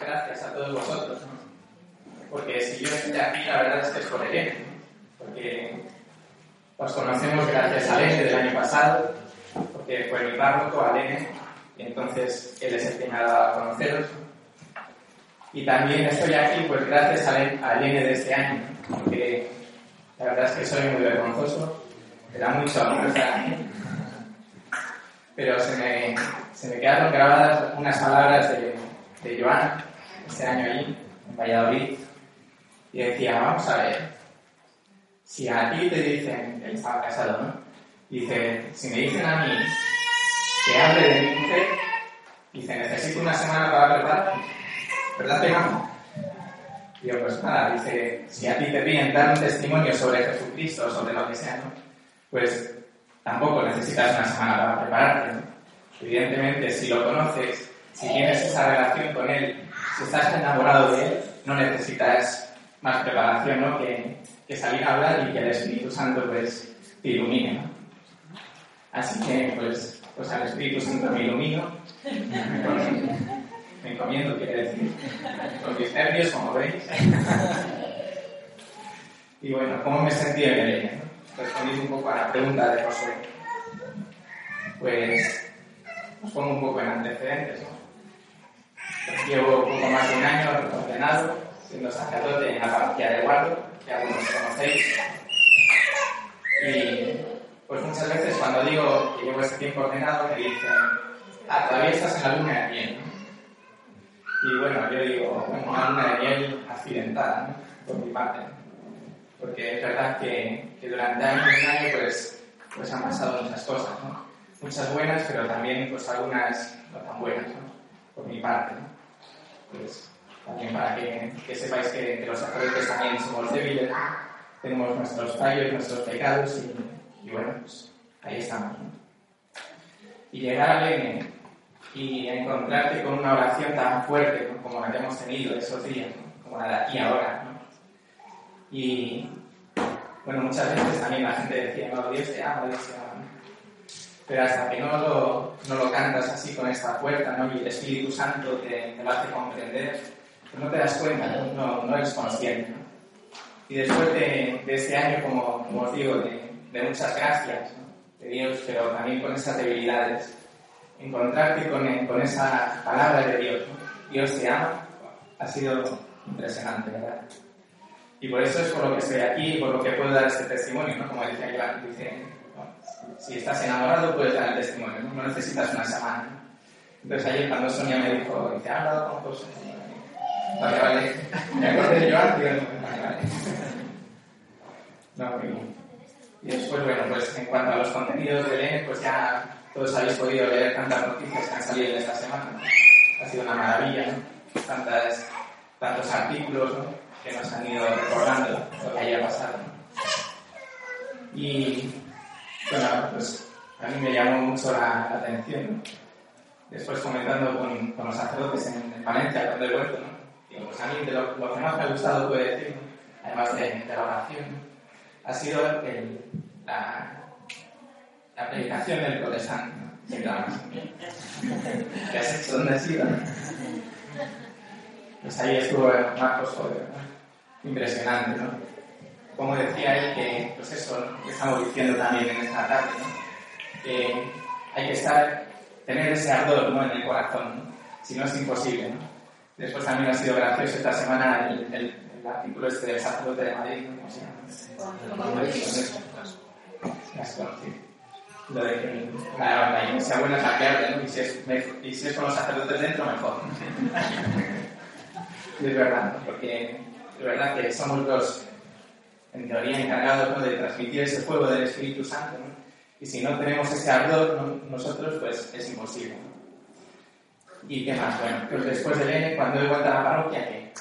Gracias a todos vosotros, porque si yo estoy aquí, la verdad es que es por Elena, porque os conocemos gracias a Elena del año pasado, porque fue mi párroco, a Elena, y entonces él es el que me ha dado a conoceros. Y también estoy aquí pues gracias a Elena de este año, porque la verdad es que soy muy vergonzoso, me da mucho aquí. Pero se me, se me quedaron grabadas unas palabras de, de Joan este año allí, en Valladolid, y decía, vamos a ver, si a ti te dicen, él estaba casado, ¿no? Dice, si me dicen a mí que hable de mi mujer, dice, necesito una semana para prepararme, ¿verdad, Pegamo? Digo, pues nada, dice, si a ti te piden dar un testimonio sobre Jesucristo sobre lo que sea, ¿no? Pues tampoco necesitas una semana para prepararte, ¿no? Evidentemente, si lo conoces, si tienes esa relación con él, si estás enamorado de él, no necesitas más preparación, ¿no? Que, salir a hablar y que el Espíritu Santo, pues, te ilumine, ¿no? Así que, pues, pues al Espíritu Santo me ilumino, me encomiendo, quiere decir, con mis como veis. y bueno, ¿cómo me sentí en el Respondiendo un poco a la pregunta de José. Pues, os pongo un poco en antecedentes, ¿no? Llevo poco más de un año ordenado, siendo sacerdote en la parroquia de Guardo, que algunos conocéis. Y pues muchas veces cuando digo que llevo este tiempo ordenado me dicen, todavía estás en la luna de miel. ¿no? Y bueno, yo digo, bueno, una luna de miel accidentada, ¿no? por mi parte. Porque es verdad que, que durante años un año pues, pues han pasado muchas cosas, ¿no? Muchas buenas, pero también pues algunas no tan buenas, ¿no? Por mi parte, ¿no? Pues también para que, que sepáis que, que, los sacerdotes también somos débiles, tenemos nuestros fallos, nuestros pecados y, y bueno, pues ahí estamos. ¿no? Y llegar a Lene y encontrarte con una oración tan fuerte como la que hemos tenido esos días, como la de aquí ahora. Y bueno, muchas veces también la gente decía, no, Dios te ama, Dios te ama. Pero hasta que no lo, no lo cantas así con esta fuerza, ¿no? y el Espíritu Santo te, te lo hace comprender, pues no te das cuenta, no, no, eres consciente. Y después de, de, este año, como, como os digo, de, de muchas gracias ¿no? de Dios, pero también con esas debilidades, encontrarte con, con esa palabra de Dios. Dios te ama, ha sido impresionante, ¿verdad? Y por eso es por lo que estoy aquí y por lo que puedo dar este testimonio, ¿no? Como decía Iván, dice, si estás enamorado puedes dar el testimonio, ¿no? no necesitas una semana. Entonces ayer cuando Sonia me dijo, dice, ¿ha hablado con José? Vale, vale. Me acordé de Joan, digo, vale, vale. No, muy. Y después, bueno, pues en cuanto a los contenidos del N, pues ya todos habéis podido leer tantas noticias que han salido en esta semana. Ha sido una maravilla, ¿no? Tantas, tantos artículos, ¿no? Que nos han ido recordando lo que haya pasado. Y bueno, pues a mí me llamó mucho la, atención. Después comentando con, los sacerdotes en, en Valencia, donde he vuelto, ¿no? Digo, pues a mí de lo, lo, que más me ha gustado, puede decir, además de, la oración, ha sido la, la, predicación del protestante. ¿Qué has hecho? ¿Dónde has ido? Pues ahí estuvo Marcos Joder, ¿no? Impresionante, ¿no? Como decía él, que pues eso ¿no? que estamos diciendo también en esta tarde, ¿no? que hay que estar, tener ese ardor ¿no? en el corazón, ¿no? si no es imposible. ¿no? Después también ha sido gracioso esta semana el, el, el artículo este del sacerdote de Madrid, ¿cómo se llama? Lo de que la, la iglesia buena es la que ¿no? y, si es, y si es con los sacerdotes dentro, mejor. Es verdad, porque es verdad que somos los, en teoría encargados de transmitir ese fuego del Espíritu Santo. Y si no tenemos ese ardor nosotros, pues es imposible. ¿Y qué más? Bueno, pues después del N, cuando he vuelto a la parroquia, ¿qué?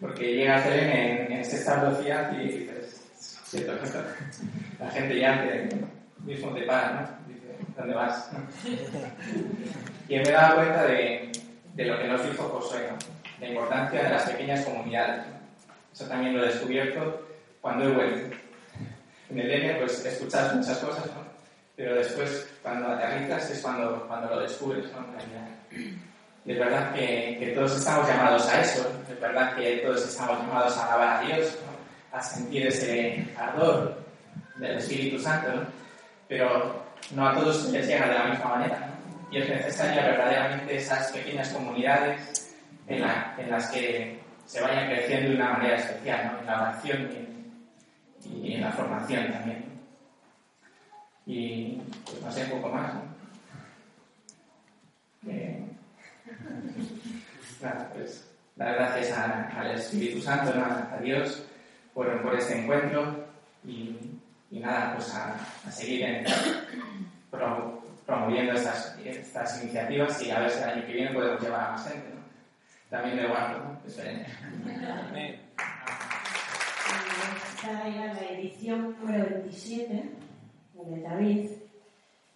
Porque llegas del N en, en sexta velocidad y dices, cierto, la gente ya te, mismo te para, ¿no? Dice, ¿dónde vas? y me he dado cuenta de, de lo que nos dijo Josué, ¿no? La importancia de las pequeñas comunidades. Eso también lo he descubierto cuando he vuelto. En el N, pues escuchas muchas cosas, ¿no? pero después, cuando aterrizas, es cuando, cuando lo descubres, ¿no? Y es verdad que, que, todos estamos llamados a eso, es verdad que todos estamos llamados a alabar a Dios, a sentir ese ardor del Espíritu Santo, ¿no? pero no a todos les llega de la misma manera. ¿no? Y es necesaria verdaderamente esas pequeñas comunidades en, la, en, las que se vayan creciendo de una manera especial, ¿no? en la oración y, en la formación también. Y pues no sé, un poco más. ¿no? Nada, pues dar gracias al Espíritu Santo, a Dios, por, por este encuentro y, y nada, pues a, seguir en, pro, promoviendo estas, estas iniciativas y a ver si el año que viene podemos llevar a más gente. También de guardo, ¿no? Esperen. Esta era la edición número 27 de David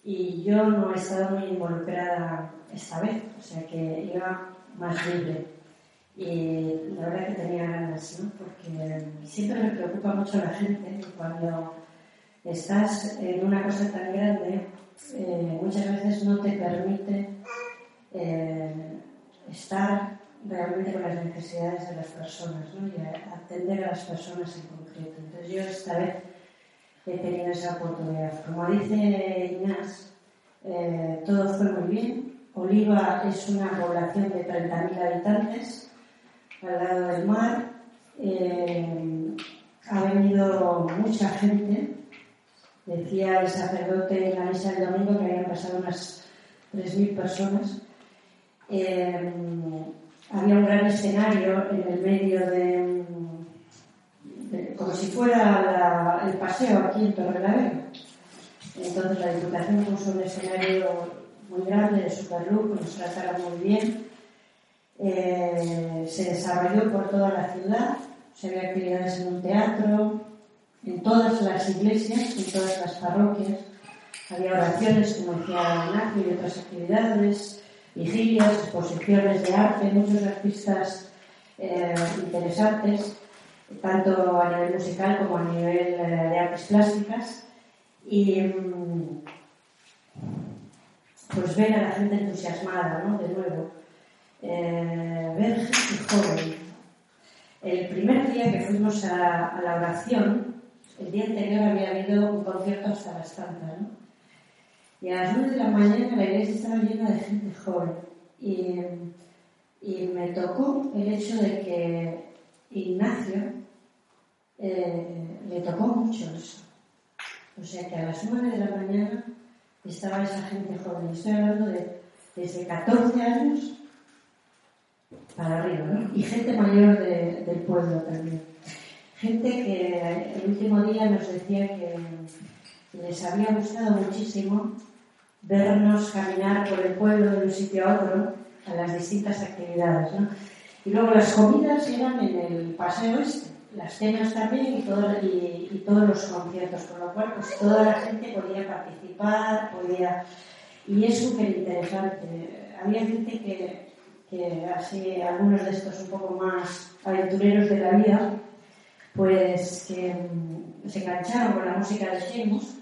y yo no he estado muy involucrada esta vez, o sea que iba más libre. Y la verdad que tenía ganas, ¿no? porque siempre me preocupa mucho la gente y cuando estás en una cosa tan grande, eh, muchas veces no te permite eh, estar realmente con las necesidades de las personas ¿no? y atender a las personas en concreto. Entonces yo esta vez he tenido esa oportunidad. Como dice Inés, eh, todo fue muy bien. Oliva es una población de 30.000 habitantes al lado del mar. Eh, ha venido mucha gente. Decía el sacerdote en la misa del domingo que habían pasado unas 3.000 personas. Eh, había un gran escenario en el medio de, de como si fuera el paseo aquí en Torrelavega. Entonces la Diputación puso un escenario muy grande de Superloop, nos trataron muy bien. Eh, se desarrolló por toda la ciudad, se había actividades en un teatro, en todas las iglesias, en todas las parroquias. Había oraciones, como decía Ignacio, y otras actividades, vigilias, exposiciones de arte, muchos artistas eh, interesantes, tanto a nivel musical como a nivel eh, de artes plásticas. Y mm, pues ver a la gente entusiasmada, ¿no? De nuevo. Eh, ver joven. El primer día que fuimos a, a, la oración, el día anterior había habido un concierto hasta las tantas, ¿no? Y a las 9 de la mañana la iglesia estaba llena de gente joven. Y, y me tocó el hecho de que Ignacio eh, le tocó mucho eso. O sea que a las 9 de la mañana estaba esa gente joven. Estoy hablando de desde 14 años para arriba, ¿no? Y gente mayor de, del pueblo también. Gente que el último día nos decía que les había gustado muchísimo vernos caminar por el pueblo de un sitio a otro a las distintas actividades. ¿no? Y luego las comidas eran en el paseo este, las cenas también y, todo, y, y, todos los conciertos, con lo cual pues toda la gente podía participar, podía... Y es súper interesante. Había gente que, que, así, algunos de estos un poco más aventureros de la vida, pues que mm, se engancharon con la música de Sheamus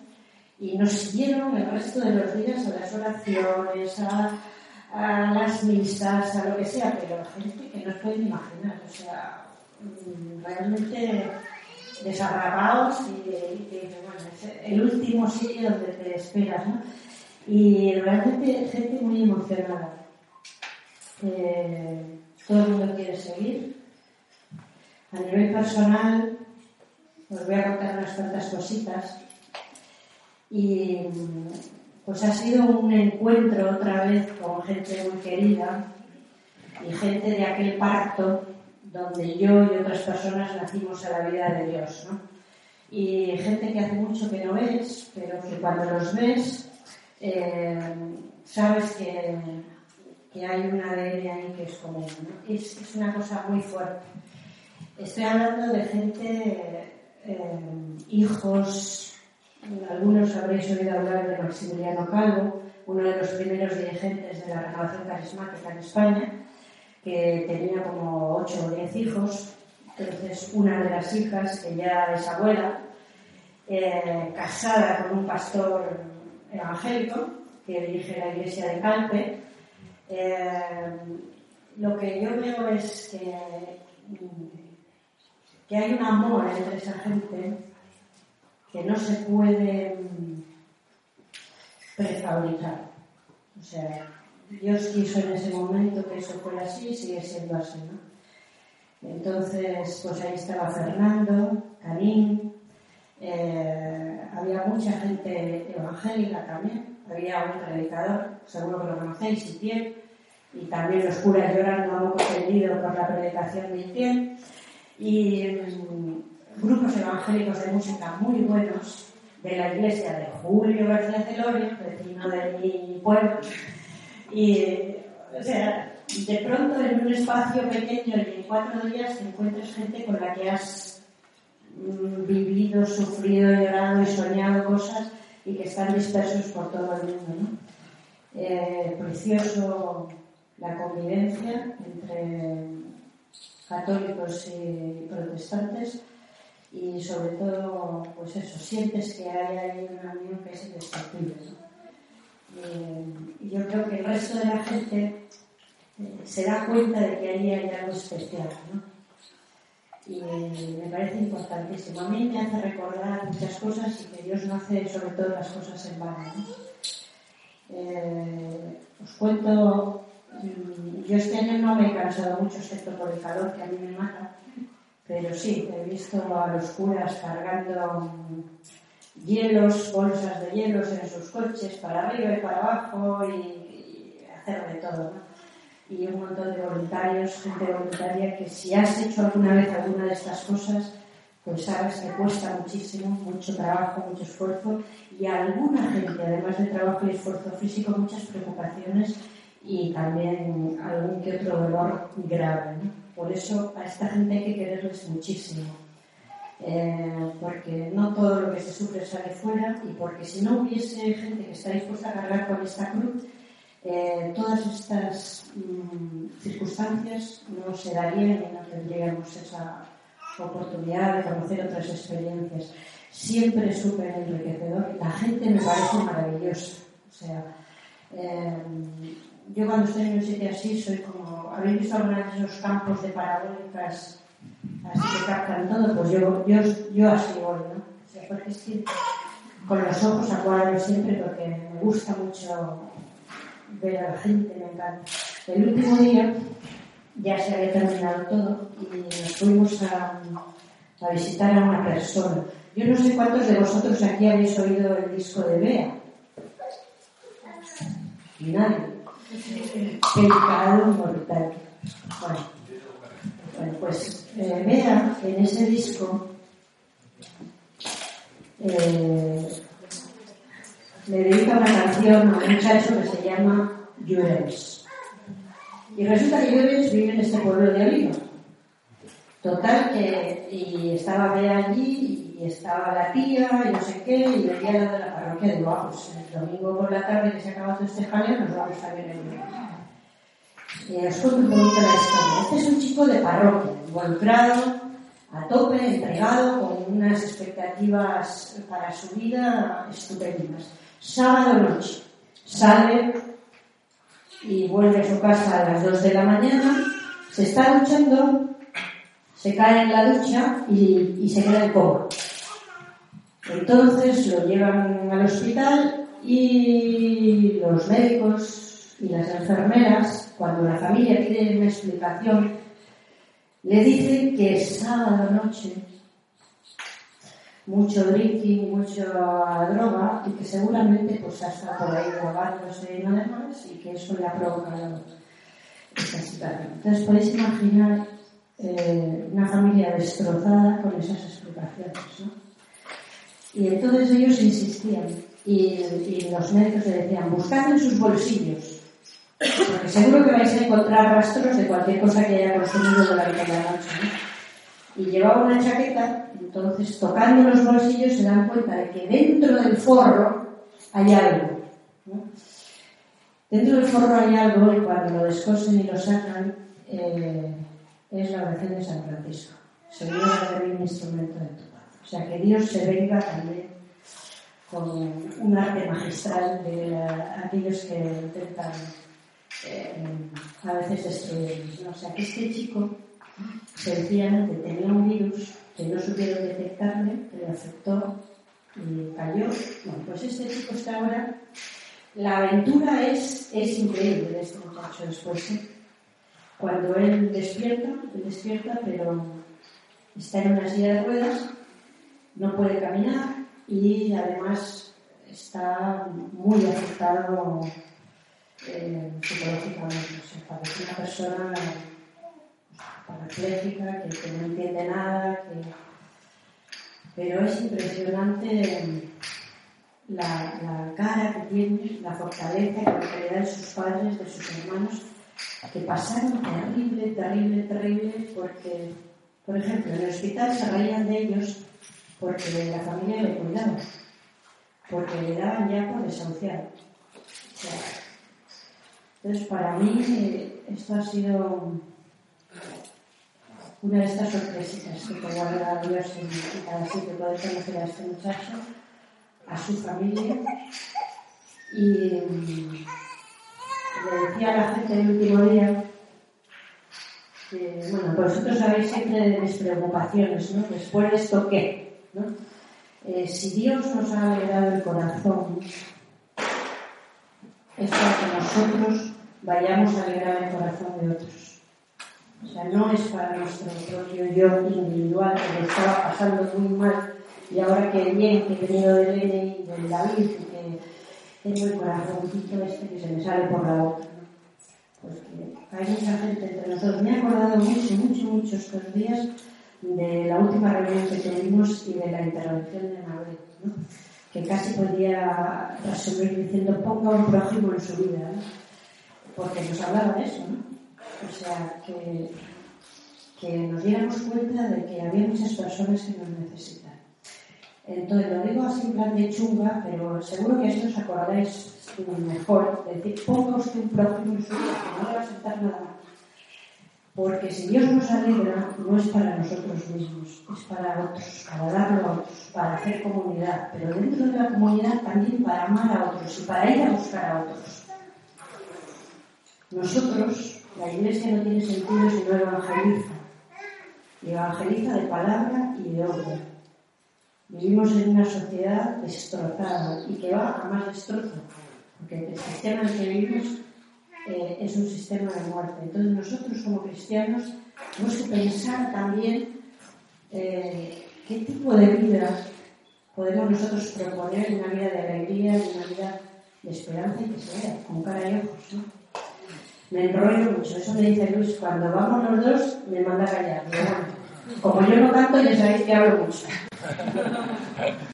y nos siguieron el resto de los días a las oraciones, a, las misas, a lo que sea, pero gente que no os pueden imaginar, o sea, mm, realmente desarrabados y, y, bueno, es el último sitio donde te esperas, ¿no? Y realmente gente muy emocionada. Todo el mundo quiere seguir. A nivel personal, os voy a contar unas cuantas cositas. Y pues ha sido un encuentro otra vez con gente muy querida y gente de aquel pacto donde yo y otras personas nacimos a la vida de Dios, ¿no? Y gente que hace mucho que no ves, pero que cuando los ves, eh, sabes que, que, hay una ADN ahí que es común, ¿no? es, una cosa muy fuerte. Estoy hablando de gente, eh, hijos, algunos habréis oído hablar de Maximiliano Calvo, uno de los primeros dirigentes de la renovación carismática en España, que tenía como ocho o diez hijos. Entonces, una de las hijas, que ya es abuela, eh, casada con un pastor evangélico que dirige la iglesia de Calpe, eh, lo que yo veo es que, que hay un amor entre esa gente que no se puede prefabricar. O sea, Dios quiso en ese momento que eso fuera así y sigue siendo así. Entonces, pues ahí estaba Fernando, Karim, eh, había mucha gente evangélica también, había un predicador, seguro que lo conocéis, Itiel, y también los curas llorando a moco tendido por la predicación de Itiel, y mm, grupos evangélicos de música muy buenos, de la iglesia de Julio García Celorio, vecino de mi pueblo, y, o sea, de pronto en un espacio pequeño y en cuatro días te encuentras gente con la que has mm, vivido, sufrido, llorado y soñado cosas y que están dispersos por todo el mundo. ¿no? Eh, precioso la convivencia entre católicos y protestantes y sobre todo, pues eso, sientes que hay ahí una unión que es indescriptible. ¿no? Eh, yo creo que el resto de la gente eh, se da cuenta de que ahí hay algo especial, ¿no? Y me parece importantísimo. A mí me hace recordar muchas cosas y que Dios no hace sobre todo las cosas en vano. ¿no? Eh, os cuento, mm, yo este año no me he cansado mucho, excepto por el calor que a mí me mata, pero sí, he visto a los curas cargando hielos, bolsas de hielos en sus coches para arriba y para abajo y, hacer de todo. ¿no? Y un montón de voluntarios, gente voluntaria que si has hecho alguna vez alguna de estas cosas, pues sabes que cuesta muchísimo, mucho trabajo, mucho esfuerzo y alguna gente, además de trabajo y esfuerzo físico, muchas preocupaciones y también algún que otro dolor grave. ¿no? Por eso a esta gente hay que quererles muchísimo eh, porque no todo lo que se sufre sale fuera y porque si no hubiese gente que está dispuesta a cargar con esta cruz, eh, todas estas mm, circunstancias no se darían y no tendríamos esa oportunidad de conocer otras experiencias. Siempre es súper enriquecedor. La gente me parece maravillosa. O sea, eh, yo cuando estoy en un sitio así soy como, ¿habéis visto alguna vez esos campos de parabólicas así que captan todo, pues yo, yo, yo así voy, ¿no? O sea, porque es que con los ojos acuario siempre porque me gusta mucho ver a la gente, me encanta. El último día ya se había terminado todo y nos fuimos a, a visitar a una persona. Yo no sé cuántos de vosotros aquí habéis oído el disco de Bea. Nadie. Pecado mortal. Bueno, bueno pues eh, en ese disco eh, le dedica una canción a un muchacho que se llama Llorens. Y resulta que Llorens vive en este pueblo de Oliva. Total que y estaba Bea allí y estaba la tía y no sé qué y le día de la parroquia de Vamos, el domingo por la tarde que se acaba todo este jaleo nos vamos a ver el Y os cuento un poquito la historia. Este es un chico de parroquia, involucrado, a tope, entregado, con unas expectativas para su vida estupendas. Sábado noche, sale y vuelve a su casa a las 2 de la mañana, se está duchando, se cae en la ducha y, y se queda en coma. Entonces lo llevan al hospital y los médicos y las enfermeras, cuando la familia pide una explicación, le dicen que es sábado noche, mucho drinking, mucha droga y que seguramente pues ha estado por ahí drogándose y no demás y que eso le ha provocado esta situación. Entonces podéis imaginar eh, una familia destrozada con esas explicaciones. ¿no? Y entonces ellos insistían y, los médicos le decían, buscad en sus bolsillos, porque seguro que vais a encontrar rastros de cualquier cosa que haya consumido durante la noche. Y llevaba una chaqueta, entonces tocando los bolsillos se dan cuenta de que dentro del forro hay algo. Dentro del forro hay algo y cuando lo descosen y lo sacan, eh, es la oración de San Francisco. Señor, dame un instrumento de paz. O sea, que Dios se venga también con un arte magistral de aquellos que intentan eh, a veces destruirnos. O sea, que este chico sencillamente tenía un virus que no supieron detectarle, que le afectó y cayó. Bueno, pues este chico está ahora. La aventura es, es increíble de este muchacho después. Cuando él despierta, él despierta, pero está en una silla de ruedas, no puede caminar y además está muy afectado eh, psicológicamente. O parece una persona parapléjica, que, no entiende nada, pero es impresionante la, la, cara que tiene, la fortaleza que le dan sus padres, de sus hermanos, que pasaron terrible, terrible, terrible, porque, por ejemplo, en el hospital se reían de ellos porque la familia le cuidaba, porque le daban ya por desahuciado. entonces, para mí, esto ha sido una de estas sorpresitas que te guarda Dios en, cada sitio, poder conocer a este muchacho, a su familia y le decía a la gente el último día que, bueno, vosotros sabéis siempre de mis preocupaciones, ¿no? Después de esto, ¿qué? ¿No? Eh, si Dios nos ha alegrado el corazón, es para que nosotros vayamos a alegrar el corazón de otros. O sea, no es para nuestro propio yo individual que me estaba pasando muy mal y ahora que bien que he tenido de Lene y de David y que tengo el corazoncito este que se me sale por la boca. Porque hay mucha gente entre nosotros. Me he acordado mucho, mucho, mucho estos días de la última reunión que tuvimos y de la intervención de Mabel, ¿no? que casi podía resumir diciendo ponga un prójimo en su vida, ¿no? porque nos hablaba de eso, ¿no? O sea, que, que nos diéramos cuenta de que había muchas personas que nos necesitan entonces, lo digo así en plan de chunga, pero seguro que esto os acordáis mejor. Decir, ponga usted un prójimo en su vida, que no le va a sentar nada Porque si Dios nos alegra, no es para nosotros mismos, es para otros, para darlo a otros, para hacer comunidad. Pero dentro de la comunidad también para amar a otros y para ir a buscar a otros. Nosotros, la iglesia no tiene sentido si no evangeliza. Evangeliza de palabra y de obra. Vivimos en una sociedad destrozada y que va a más destrozo, porque el sistema en que vivimos eh, es un sistema de muerte. Entonces nosotros como cristianos tenemos que pensar también eh, qué tipo de vida podemos nosotros proponer, una vida de alegría, una vida de esperanza y que se vea con cara y ojos. ¿no? Me enrollo mucho, eso me dice Luis, cuando vamos los dos me manda callar. como yo no canto, ya sabéis que hablo mucho.